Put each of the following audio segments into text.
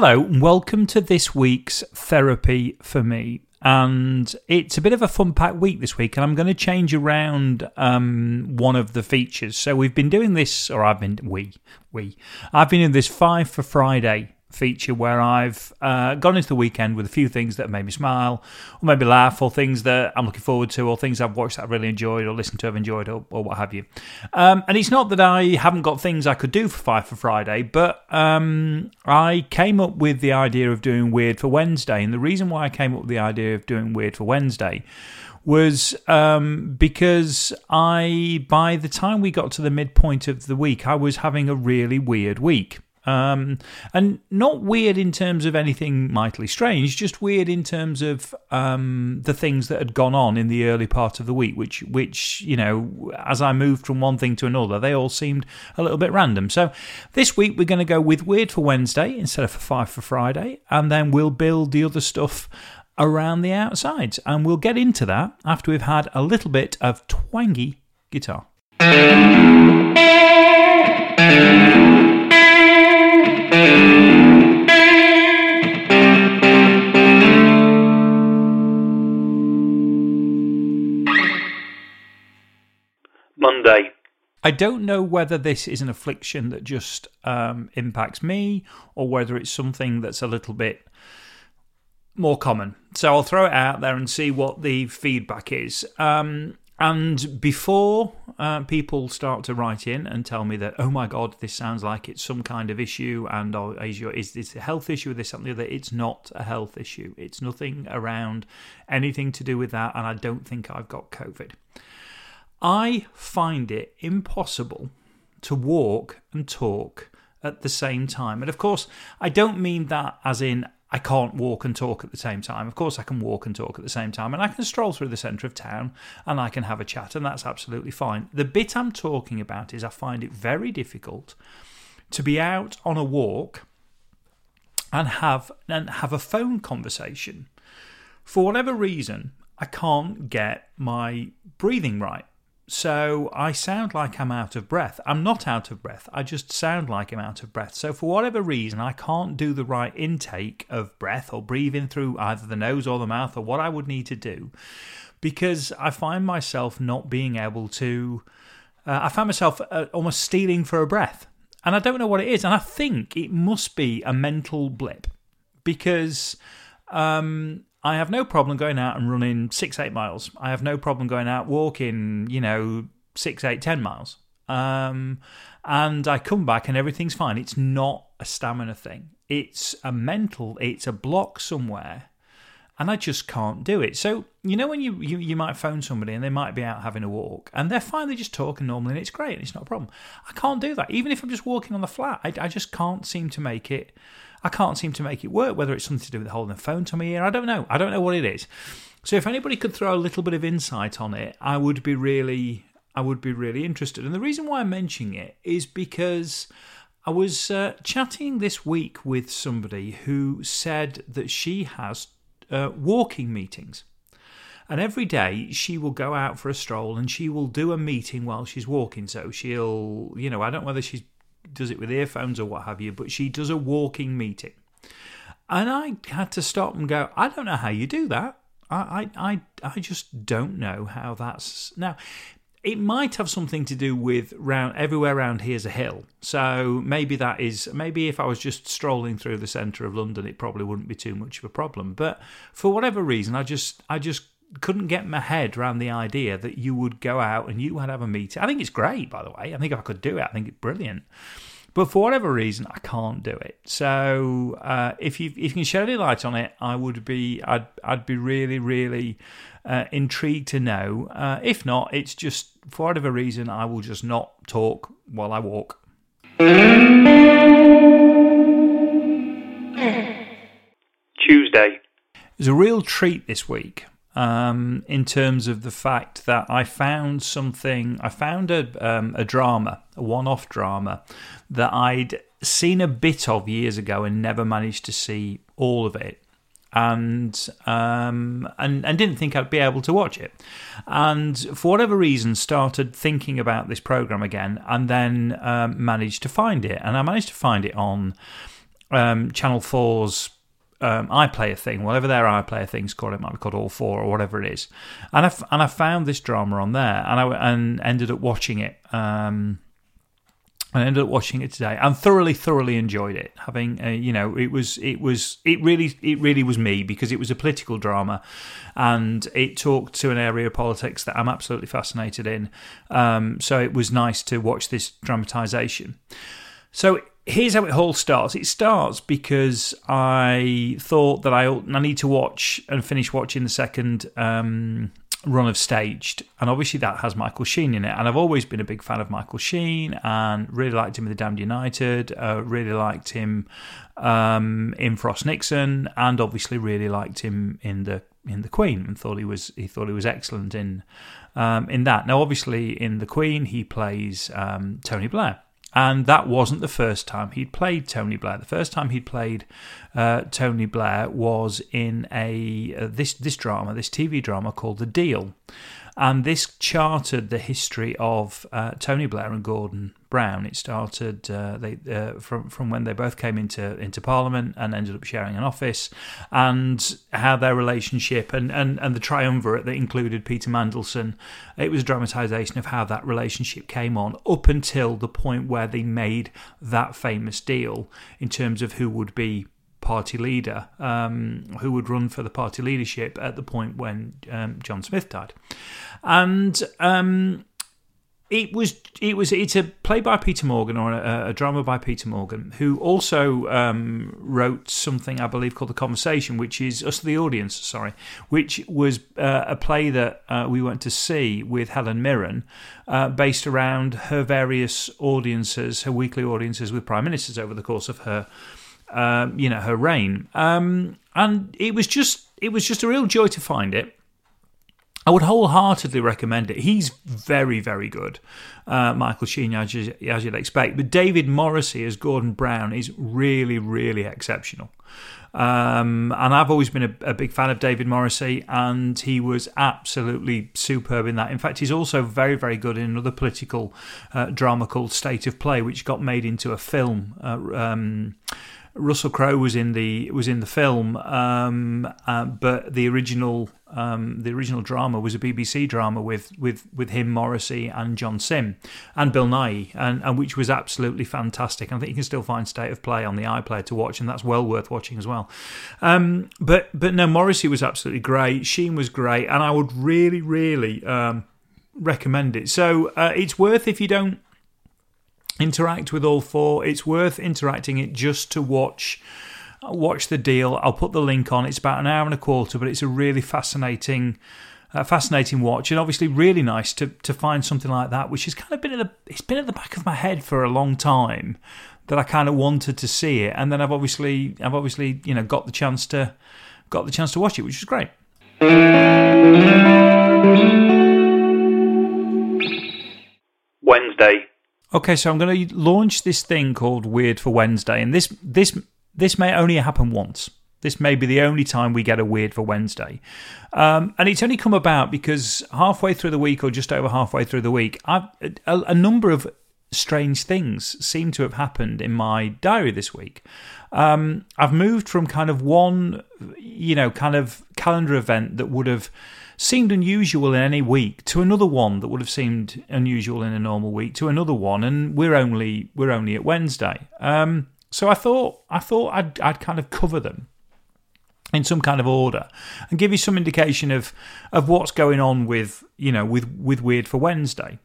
Hello, and welcome to this week's Therapy for Me. And it's a bit of a fun packed week this week, and I'm going to change around um, one of the features. So we've been doing this, or I've been, we, we, I've been in this Five for Friday feature where I've uh, gone into the weekend with a few things that have made me smile, or maybe laugh, or things that I'm looking forward to, or things I've watched that I've really enjoyed, or listened to have enjoyed, or, or what have you. Um, and it's not that I haven't got things I could do for Five for Friday, but um, I came up with the idea of doing Weird for Wednesday. And the reason why I came up with the idea of doing Weird for Wednesday was um, because I, by the time we got to the midpoint of the week, I was having a really weird week. Um, and not weird in terms of anything mightily strange, just weird in terms of um, the things that had gone on in the early part of the week, which, which you know, as I moved from one thing to another, they all seemed a little bit random. So this week we're going to go with weird for Wednesday instead of for five for Friday, and then we'll build the other stuff around the outsides, and we'll get into that after we've had a little bit of twangy guitar. I don't know whether this is an affliction that just um, impacts me or whether it's something that's a little bit more common. So I'll throw it out there and see what the feedback is. Um, and before uh, people start to write in and tell me that, oh my God, this sounds like it's some kind of issue, and oh, is, your, is this a health issue, or this, something that it's not a health issue. It's nothing around anything to do with that, and I don't think I've got COVID. I find it impossible to walk and talk at the same time. And of course, I don't mean that as in I can't walk and talk at the same time. Of course, I can walk and talk at the same time, and I can stroll through the centre of town and I can have a chat, and that's absolutely fine. The bit I'm talking about is I find it very difficult to be out on a walk and have and have a phone conversation. For whatever reason, I can't get my breathing right. So I sound like I'm out of breath. I'm not out of breath. I just sound like I'm out of breath. So for whatever reason, I can't do the right intake of breath or breathing through either the nose or the mouth or what I would need to do because I find myself not being able to. Uh, I find myself uh, almost stealing for a breath. And I don't know what it is. And I think it must be a mental blip because um, I have no problem going out and running six, eight miles. I have no problem going out walking, you know, six, eight, ten miles. Um, and I come back and everything's fine. It's not a stamina thing. It's a mental. It's a block somewhere, and I just can't do it. So you know when you, you you might phone somebody and they might be out having a walk and they're fine. They're just talking normally and it's great. And it's not a problem. I can't do that. Even if I'm just walking on the flat, I, I just can't seem to make it I can't seem to make it work, whether it's something to do with holding the phone to my ear. I don't know. I don't know what it is. So if anybody could throw a little bit of insight on it, I would be really I would be really interested. And the reason why I'm mentioning it is because I was uh, chatting this week with somebody who said that she has uh, walking meetings. And every day she will go out for a stroll and she will do a meeting while she's walking. So she'll, you know, I don't know whether she's does it with earphones or what have you, but she does a walking meeting. And I had to stop and go, I don't know how you do that. I, I, I, just don't know how that's. Now, it might have something to do with round everywhere around here's a hill. So maybe that is maybe if I was just strolling through the centre of London, it probably wouldn't be too much of a problem. But for whatever reason, I just I just couldn't get my head around the idea that you would go out and you would have a meeting. I think it's great, by the way. I think if I could do it, I think it's brilliant. But for whatever reason, I can't do it. So uh, if you if you can shed any light on it, I would be I'd I'd be really really uh, intrigued to know. Uh, if not, it's just for whatever reason, I will just not talk while I walk. Tuesday. It was a real treat this week um, in terms of the fact that I found something, I found a, um, a drama, a one off drama that I'd seen a bit of years ago and never managed to see all of it. And um, and and didn't think I'd be able to watch it, and for whatever reason started thinking about this program again, and then um, managed to find it, and I managed to find it on um, Channel 4's um, iPlayer thing, whatever their iPlayer thing's called, it might be called All Four or whatever it is. And I, f- and I found this drama on there and I and ended up watching it. Um, I ended up watching it today and thoroughly, thoroughly enjoyed it. Having, you know, it was, it was, it really, it really was me because it was a political drama, and it talked to an area of politics that I'm absolutely fascinated in. Um, so it was nice to watch this dramatisation. So here's how it all starts. It starts because I thought that I I need to watch and finish watching the second um, run of Staged, and obviously that has Michael Sheen in it. And I've always been a big fan of Michael Sheen, and really liked him in The Damned United. Uh, really liked him um, in Frost Nixon, and obviously really liked him in the in the Queen, and thought he was he thought he was excellent in um, in that. Now, obviously, in the Queen, he plays um, Tony Blair. And that wasn't the first time he'd played Tony Blair. The first time he'd played uh, Tony Blair was in a uh, this this drama, this TV drama called The Deal, and this charted the history of uh, Tony Blair and Gordon Brown. It started uh, they, uh, from from when they both came into into Parliament and ended up sharing an office, and how their relationship and, and, and the triumvirate that included Peter Mandelson. It was a dramatisation of how that relationship came on up until the point where they made that famous deal in terms of who would be party leader um, who would run for the party leadership at the point when um, John Smith died, and um, it was it was it's a play by Peter Morgan or a, a drama by Peter Morgan, who also um, wrote something I believe called The Conversation, which is us the audience, sorry, which was uh, a play that uh, we went to see with Helen Mirren, uh, based around her various audiences, her weekly audiences with prime ministers over the course of her um, you know, her reign. Um, and it was just it was just a real joy to find it. I would wholeheartedly recommend it. He's very, very good, uh, Michael Sheen, as, you, as you'd expect. But David Morrissey as Gordon Brown is really, really exceptional. Um, and I've always been a, a, big fan of David Morrissey, and he was absolutely superb in that. In fact, he's also very, very good in another political uh, drama called State of Play, which got made into a film. Uh, um, Russell Crowe was in the was in the film, um, uh, but the original um, the original drama was a BBC drama with with with him, Morrissey, and John Simm, and Bill Nighy, and, and which was absolutely fantastic. I think you can still find State of Play on the iPlayer to watch, and that's well worth watching as well. Um, but but no, Morrissey was absolutely great. Sheen was great, and I would really really um, recommend it. So uh, it's worth if you don't interact with all four. It's worth interacting it just to watch watch the deal. I'll put the link on. It's about an hour and a quarter, but it's a really fascinating. Uh, fascinating watch, and obviously really nice to to find something like that, which has kind of been at the it's been at the back of my head for a long time that I kind of wanted to see it, and then I've obviously I've obviously you know got the chance to got the chance to watch it, which is great. Wednesday, Okay, so I'm going to launch this thing called Weird for Wednesday, and this this this may only happen once. This may be the only time we get a Weird for Wednesday, um, and it's only come about because halfway through the week, or just over halfway through the week, I've, a, a number of strange things seem to have happened in my diary this week. Um, I've moved from kind of one, you know, kind of calendar event that would have seemed unusual in any week to another one that would have seemed unusual in a normal week to another one, and we're only we're only at Wednesday. Um, so I thought I thought I'd I'd kind of cover them in some kind of order and give you some indication of of what's going on with you know with with Weird for Wednesday.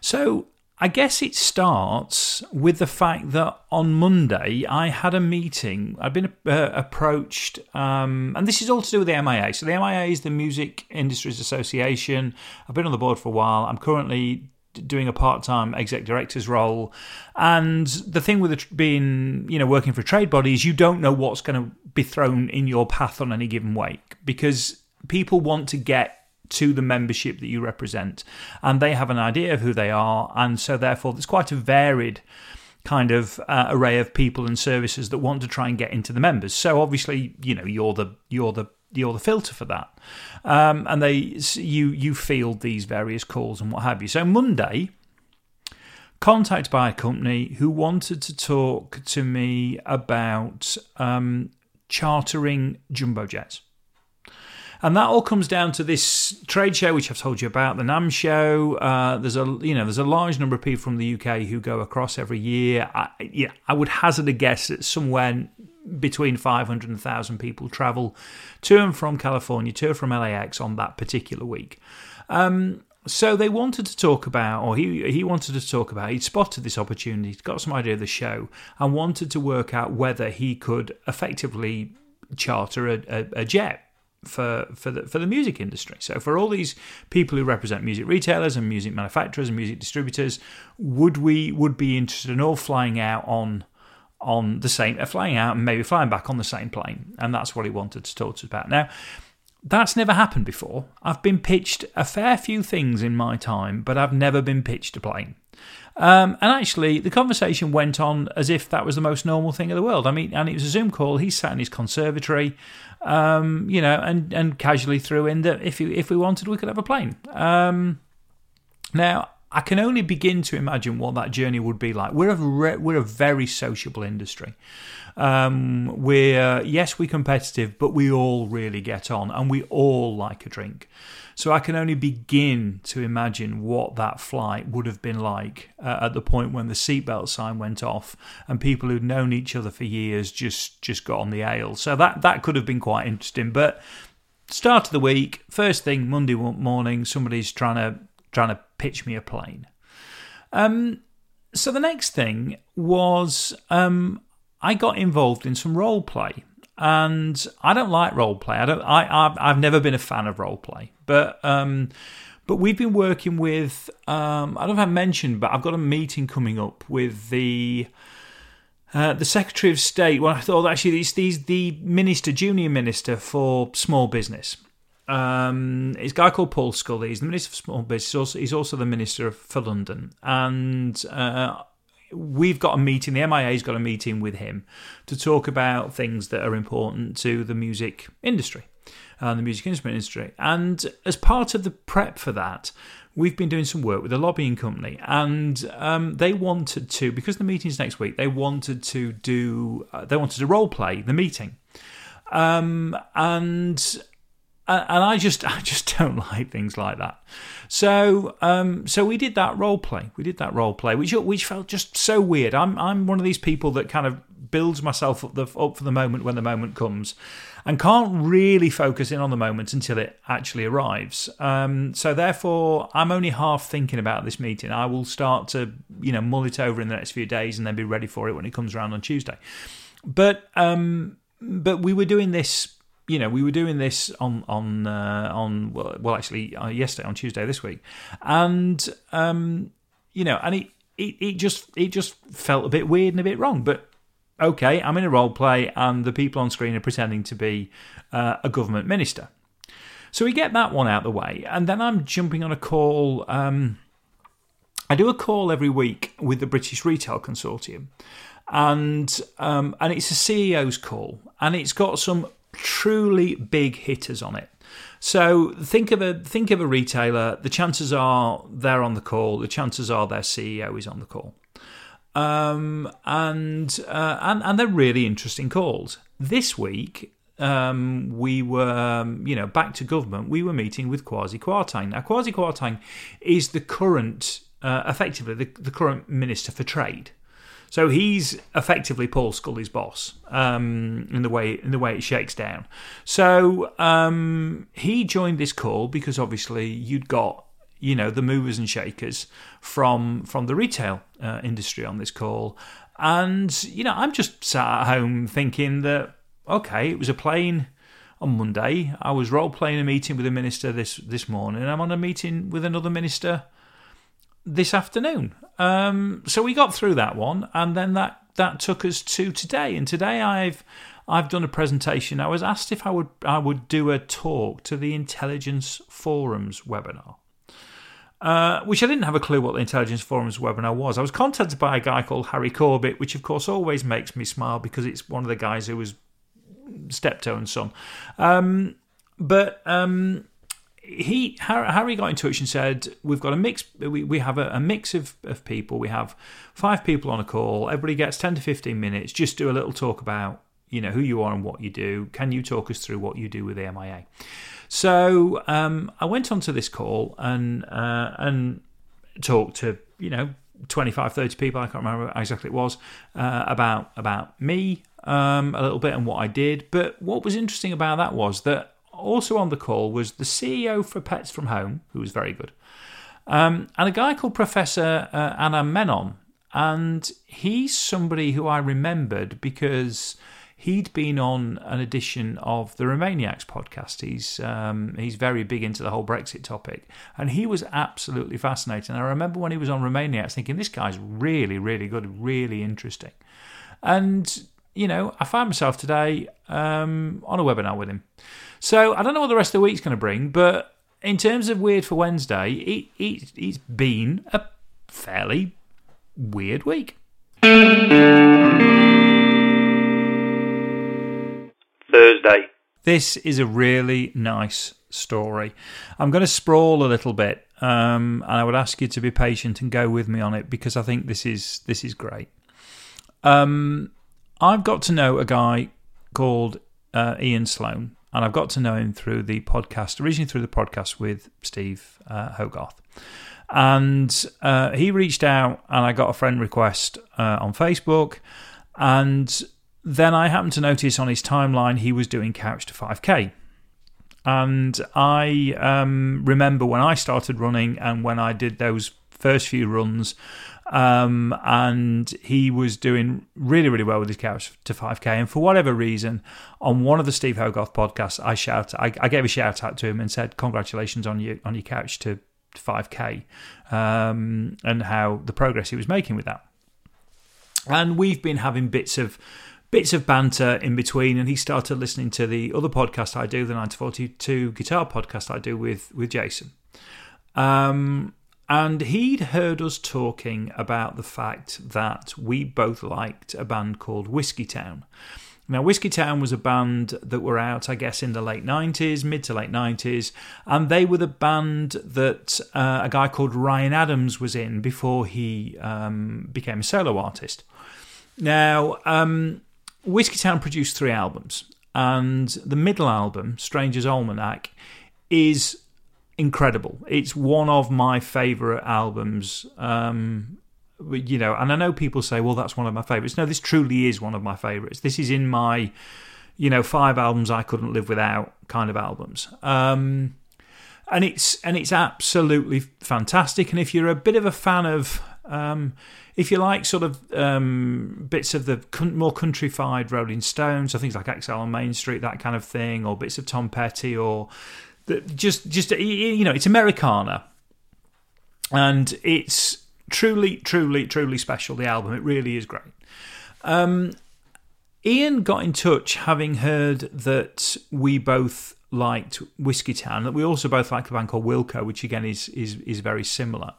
So I guess it starts with the fact that on Monday I had a meeting. I've been uh, approached, um, and this is all to do with the MIA. So, the MIA is the Music Industries Association. I've been on the board for a while. I'm currently doing a part-time exec director's role and the thing with it being you know working for a trade body is you don't know what's going to be thrown in your path on any given week because people want to get to the membership that you represent. And they have an idea of who they are. And so, therefore, there's quite a varied kind of uh, array of people and services that want to try and get into the members. So obviously, you know, you're the you're the you're the filter for that, um, and they you you field these various calls and what have you. So Monday, contacted by a company who wanted to talk to me about um, chartering jumbo jets. And that all comes down to this trade show, which I've told you about, the NAMM show. Uh, there's a you know there's a large number of people from the UK who go across every year. I, yeah, I would hazard a guess that somewhere between 500 and 1,000 people travel to and from California, to and from LAX on that particular week. Um, so they wanted to talk about, or he he wanted to talk about. He'd spotted this opportunity, got some idea of the show, and wanted to work out whether he could effectively charter a, a, a jet for for the for the music industry. So for all these people who represent music retailers and music manufacturers and music distributors, would we would be interested in all flying out on on the same uh, flying out and maybe flying back on the same plane? And that's what he wanted to talk to us about. Now, that's never happened before. I've been pitched a fair few things in my time, but I've never been pitched a plane. Um, and actually, the conversation went on as if that was the most normal thing in the world. I mean, and it was a Zoom call. He sat in his conservatory, um, you know, and, and casually threw in that if, if we wanted, we could have a plane. Um, now, I can only begin to imagine what that journey would be like. We're a, re- we're a very sociable industry. Um, we're, yes, we're competitive, but we all really get on and we all like a drink. So I can only begin to imagine what that flight would have been like uh, at the point when the seatbelt sign went off and people who'd known each other for years just just got on the ale. So that that could have been quite interesting. But start of the week, first thing Monday morning, somebody's trying to trying to pitch me a plane. Um, so the next thing was um, I got involved in some role play and I don't like role play. I don't. I I've, I've never been a fan of role play, but um, but we've been working with. Um, I don't know if I mentioned, but I've got a meeting coming up with the. Uh, the Secretary of State. Well, I thought actually it's the minister, junior minister for small business. Um, it's a guy called Paul Scully. He's the minister for small business. He's also, he's also the minister for London, and uh, we've got a meeting, the MIA's got a meeting with him to talk about things that are important to the music industry and the music instrument industry. And as part of the prep for that, we've been doing some work with a lobbying company, and um, they wanted to, because the meeting's next week, they wanted to do, uh, they wanted to role play the meeting. Um, and and I just I just don't like things like that. So um, so we did that role play. We did that role play, which which felt just so weird. I'm I'm one of these people that kind of builds myself up the up for the moment when the moment comes, and can't really focus in on the moment until it actually arrives. Um, so therefore, I'm only half thinking about this meeting. I will start to you know mull it over in the next few days and then be ready for it when it comes around on Tuesday. But um, but we were doing this you know, we were doing this on on uh, on well, well actually uh, yesterday on Tuesday this week, and um, you know, and it, it it just it just felt a bit weird and a bit wrong. But okay, I'm in a role play, and the people on screen are pretending to be uh, a government minister. So we get that one out of the way, and then I'm jumping on a call. Um, I do a call every week with the British Retail Consortium, and um, and it's a CEO's call, and it's got some truly big hitters on it. So think of a think of a retailer. The chances are they're on the call. The chances are their CEO is on the call, um, and uh, and and they're really interesting calls. This week um, we were, um, you know, back to government. We were meeting with Kwasi Kwarteng. Now Kwasi Kwarteng is the current, uh, effectively the, the current minister for trade. So he's effectively Paul Scully's boss um, in the way in the way it shakes down. So um, he joined this call because obviously you'd got you know the movers and shakers from from the retail uh, industry on this call, and you know I'm just sat at home thinking that okay, it was a plane on Monday. I was role playing a meeting with a minister this this morning. I'm on a meeting with another minister this afternoon. Um, so we got through that one, and then that that took us to today. And today I've I've done a presentation. I was asked if I would I would do a talk to the Intelligence Forums webinar. Uh, which I didn't have a clue what the Intelligence Forums webinar was. I was contacted by a guy called Harry Corbett, which of course always makes me smile because it's one of the guys who was Steptoe and Son. Um, but um, he Harry got in touch and said we've got a mix. We, we have a, a, mix of, of people. We have five people on a call. Everybody gets ten to fifteen minutes. Just do a little talk about you know who you are and what you do. Can you talk us through what you do with the MIA? So um, I went onto this call and uh, and talked to you know 25, 30 people. I can't remember exactly it was uh, about about me um, a little bit and what I did. But what was interesting about that was that also on the call was the CEO for Pets from Home, who was very good, um, and a guy called Professor uh, Anand Menon. And he's somebody who I remembered because he'd been on an edition of the Remainiacs podcast. He's um, he's very big into the whole Brexit topic, and he was absolutely fascinating. I remember when he was on Remainiacs, thinking this guy's really, really good, really interesting. And you know, I find myself today um, on a webinar with him. So I don't know what the rest of the week's going to bring, but in terms of weird for Wednesday, it, it, it's been a fairly weird week. Thursday. This is a really nice story. I'm going to sprawl a little bit, um, and I would ask you to be patient and go with me on it because I think this is this is great. Um, I've got to know a guy called uh, Ian Sloan, and I've got to know him through the podcast, originally through the podcast with Steve uh, Hogarth. And uh, he reached out, and I got a friend request uh, on Facebook, and then I happened to notice on his timeline he was doing Couch to 5K. And I um, remember when I started running and when I did those first few runs, um, and he was doing really, really well with his couch to 5k. And for whatever reason, on one of the Steve Hogarth podcasts, I shout, I, I gave a shout out to him and said, "Congratulations on your on your couch to 5k," um, and how the progress he was making with that. And we've been having bits of bits of banter in between, and he started listening to the other podcast I do, the 942 guitar podcast I do with with Jason. Um, and he'd heard us talking about the fact that we both liked a band called Whiskeytown. Now, Whiskeytown was a band that were out, I guess, in the late 90s, mid to late 90s, and they were the band that uh, a guy called Ryan Adams was in before he um, became a solo artist. Now, um, Whiskeytown produced three albums, and the middle album, Stranger's Almanac, is incredible. It's one of my favourite albums. Um, you know, and I know people say, "Well, that's one of my favourites." No, this truly is one of my favourites. This is in my, you know, five albums I couldn't live without kind of albums. Um, and it's and it's absolutely fantastic. And if you're a bit of a fan of um, if you like sort of um, bits of the more countrified Rolling Stones, so things like Exile on Main Street, that kind of thing, or bits of Tom Petty, or just just you know, it's Americana, and it's truly, truly, truly special. The album, it really is great. Um, Ian got in touch having heard that we both liked Whiskeytown, that we also both like a band called Wilco, which again is is is very similar.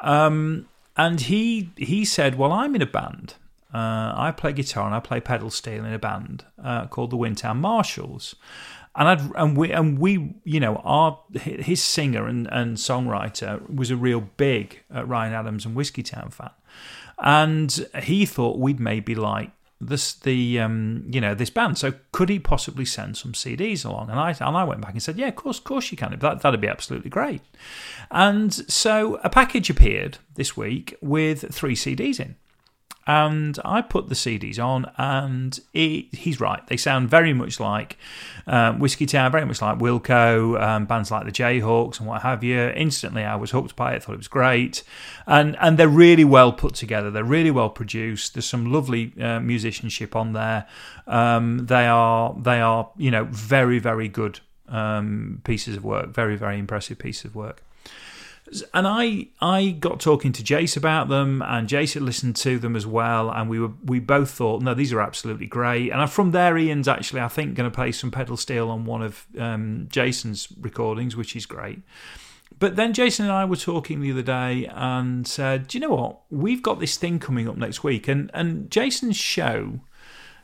Um, and he he said, "Well, I'm in a band. Uh, I play guitar and I play pedal steel in a band uh, called the Windtown Marshalls." And I'd, and we and we you know our his singer and, and songwriter was a real big uh, Ryan Adams and Whiskeytown fan, and he thought we'd maybe like this the um, you know this band. So could he possibly send some CDs along? And I and I went back and said, yeah, of course, of course you can. That that'd be absolutely great. And so a package appeared this week with three CDs in. And I put the CDs on, and it, he's right. They sound very much like um, Whiskeytown, very much like Wilco, um, bands like the Jayhawks and what have you. Instantly, I was hooked by it. Thought it was great, and and they're really well put together. They're really well produced. There's some lovely uh, musicianship on there. Um, they are they are you know very very good um, pieces of work. Very very impressive piece of work and I I got talking to Jace about them, and Jace had listened to them as well, and we were we both thought, no, these are absolutely great. And from there, Ian's actually I think going to play some pedal steel on one of um, Jason's recordings, which is great. But then Jason and I were talking the other day and said, do you know what? We've got this thing coming up next week, and and Jason's show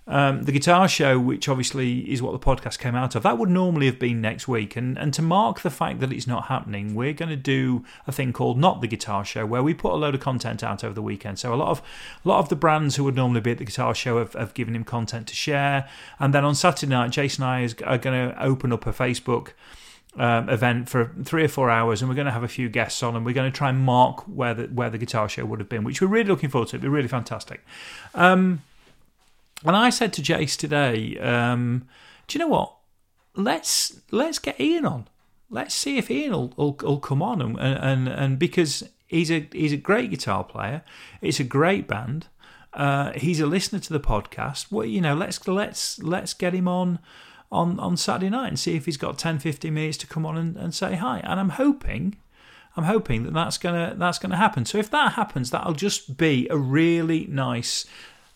Um, the guitar show, which obviously is what the podcast came out of, that would normally have been next week. And, and to mark the fact that it's not happening, we're going to do a thing called Not the Guitar Show, where we put a load of content out over the weekend. So a lot of a lot of the brands who would normally be at the guitar show have, have given him content to share. And then on Saturday night, Jason and I is, are going to open up a Facebook. Um, event for three or four hours, and we're going to have a few guests on, and we're going to try and mark where the where the guitar show would have been, which we're really looking forward to. It'll be really fantastic. Um, and I said to Jace today, um, do you know what? Let's let's get Ian on. Let's see if Ian will, will, will come on, and, and and because he's a he's a great guitar player. It's a great band. Uh, he's a listener to the podcast. Well, you know, let's let's let's get him on on on Saturday night and see if he's got 10, 15 minutes to come on and, and say hi. And I'm hoping I'm hoping that that's gonna that's gonna happen. So if that happens, that'll just be a really nice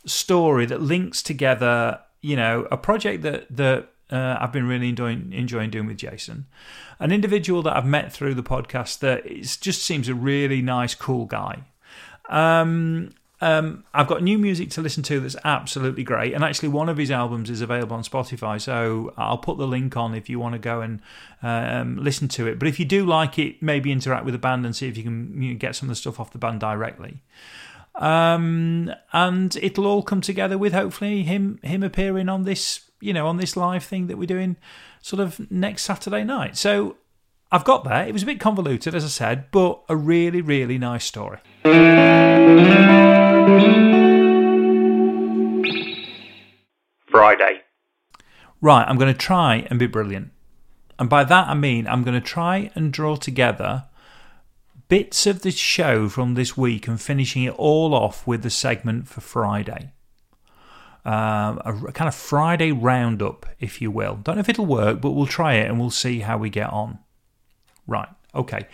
story that links together, you know, a project that that uh, I've been really enjoying enjoying doing with Jason, an individual that I've met through the podcast that is, just seems a really nice, cool guy. Um, um, I've got new music to listen to that's absolutely great, and actually, one of his albums is available on Spotify. So I'll put the link on if you want to go and um, listen to it. But if you do like it, maybe interact with the band and see if you can you know, get some of the stuff off the band directly. Um, and it'll all come together with hopefully him him appearing on this you know on this live thing that we're doing sort of next Saturday night. So I've got there. It was a bit convoluted, as I said, but a really really nice story. Friday. Right, I'm going to try and be brilliant. And by that I mean I'm going to try and draw together bits of the show from this week and finishing it all off with the segment for Friday. Um, a, kind of Friday roundup, if you will. Don't know if it'll work, but we'll try it and we'll see how we get on. Right, okay.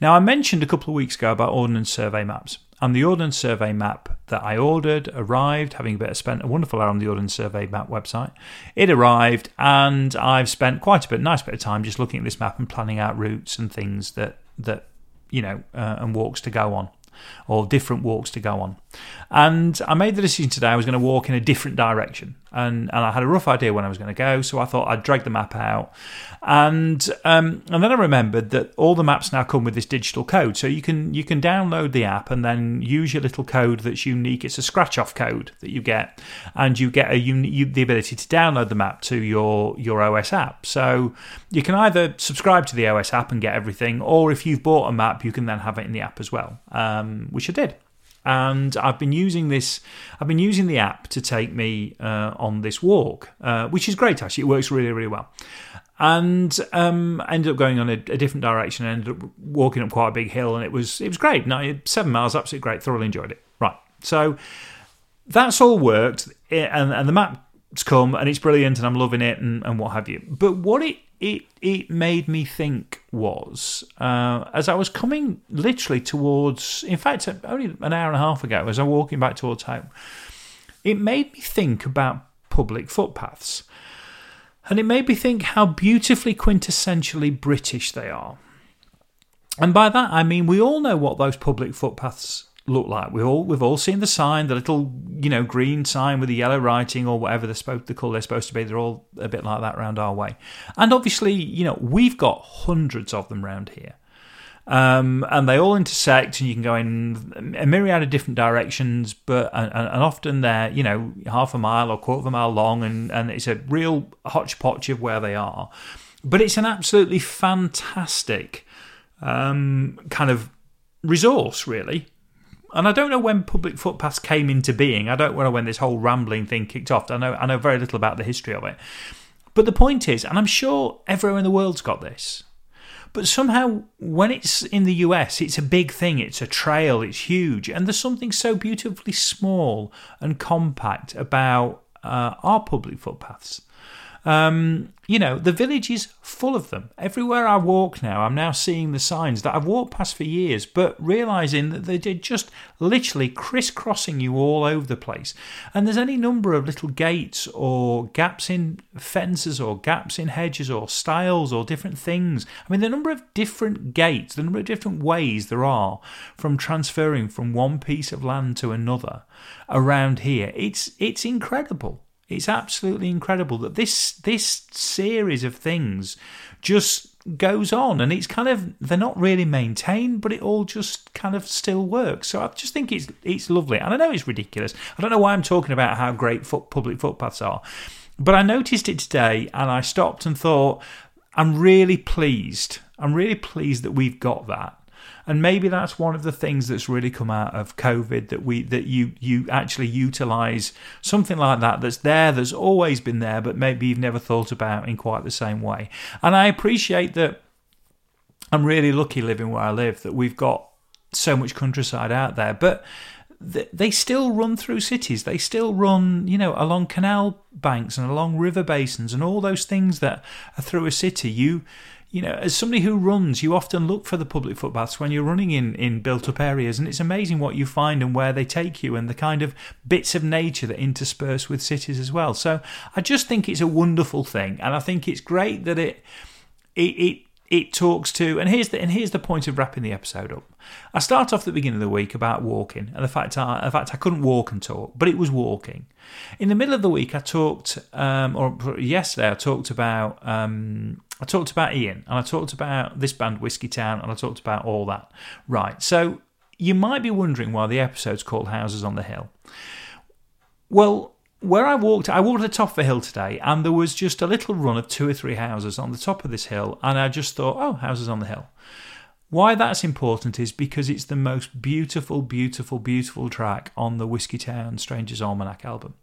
Now, I mentioned a couple of weeks ago about Ordnance Survey maps. And the Ordnance Survey map that I ordered arrived, having a bit of spent a wonderful hour on the Ordnance Survey map website. It arrived, and I've spent quite a bit, nice bit of time just looking at this map and planning out routes and things that that you know, uh, and walks to go on, or different walks to go on. And I made the decision today I was going to walk in a different direction. And, and I had a rough idea when I was going to go, so I thought I'd drag the map out. And um, and then I remembered that all the maps now come with this digital code, so you can you can download the app and then use your little code that's unique. It's a scratch off code that you get, and you get a you, the ability to download the map to your your OS app. So you can either subscribe to the OS app and get everything, or if you've bought a map, you can then have it in the app as well, um, which I did and I've been using this. I've been using the app to take me uh, on this walk, uh, which is great. Actually, it works really, really well. And um, ended up going on a, a, different direction. Ended up walking up quite a big hill, and it was it was great. No, seven miles, absolutely great. Thoroughly enjoyed it. Right, so that's all worked, and and the map's come, and it's brilliant, and I'm loving it, and, and what have you. But what it it it made me think was uh, as I was coming literally towards, in fact, only an hour and a half ago, as I was walking back towards home, it made me think about public footpaths, and it made me think how beautifully quintessentially British they are. And by that I mean we all know what those public footpaths look like. We all we've all seen the sign, the little you know green sign with the yellow writing or whatever they're supposed the colour they're supposed to be. They're all a bit like that round our way, and obviously you know we've got hundreds of them round here. Um, and they all intersect, and you can go in a myriad of different directions. But and, and, often they're you know half a mile or quarter of a mile long, and, and it's a real hodgepodge of where they are. But it's an absolutely fantastic um, kind of resource, really. And I don't know when public footpaths came into being. I don't know when this whole rambling thing kicked off. I know I know very little about the history of it. But the point is, and I'm sure everywhere in the world's got this, but somehow when it's in the US, it's a big thing. It's a trail, it's huge. And there's something so beautifully small and compact about uh, our public footpaths. Um, you know, the village is full of them. Everywhere I walk now, I'm now seeing the signs that I've walked past for years, but realizing that they're just literally crisscrossing you all over the place. And there's any number of little gates or gaps in fences or gaps in hedges or stiles or different things. I mean, the number of different gates, the number of different ways there are from transferring from one piece of land to another around here, it's, it's incredible. It's absolutely incredible that this this series of things just goes on and it's kind of they're not really maintained but it all just kind of still works. So i just think it's it's lovely and i know it's ridiculous. I don't know why i'm talking about how great foot, public footpaths are but i noticed it today and i stopped and thought i'm really pleased. I'm really pleased that we've got that and maybe that's one of the things that's really come out of COVID that we that you you actually utilize something like that that's there that's always been there but maybe you've never thought about in quite the same way. And I appreciate that I'm really lucky living where I live that we've got so much countryside out there, but they still run through cities. They still run, you know, along canal banks and along river basins and all those things that are through a city. You you know, as somebody who runs, you often look for the public footpaths when you're running in, in built up areas, and it's amazing what you find and where they take you and the kind of bits of nature that intersperse with cities as well. So I just think it's a wonderful thing, and I think it's great that it it, it it talks to and here's the and here's the point of wrapping the episode up. I start off the beginning of the week about walking and the fact I, the fact I couldn't walk and talk, but it was walking. In the middle of the week, I talked, um, or yesterday, I talked about um, I talked about Ian and I talked about this band Whiskeytown and I talked about all that. Right, so you might be wondering why the episode's called Houses on the Hill. Well, where I walked, I walked at the top of the hill today, and there was just a little run of two or three houses on the top of this hill, and I just thought, oh, houses on the hill. Why that's important is because it's the most beautiful, beautiful, beautiful track on the Whiskeytown Strangers Almanac album.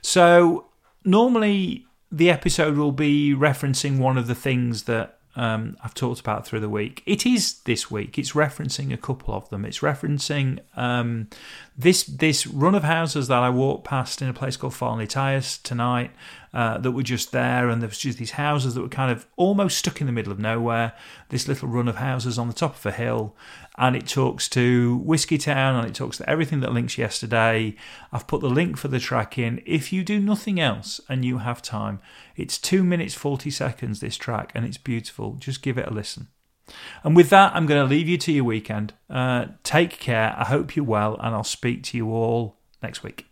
So normally the episode will be referencing one of the things that um, I've talked about through the week. It is this week. It's referencing a couple of them. It's referencing um, this this run of houses that I walked past in a place called Farnley Tyas tonight uh, that were just there, and there was just these houses that were kind of almost stuck in the middle of nowhere. This little run of houses on the top of a hill, and it talks to Whiskeytown, and it talks to everything that links yesterday. I've put the link for the track in. If you do nothing else and you have time, it's two minutes forty seconds. This track, and it's beautiful. Just give it a listen. And with that, I'm going to leave you to your weekend. Uh, take care. I hope you're well, and I'll speak to you all next week.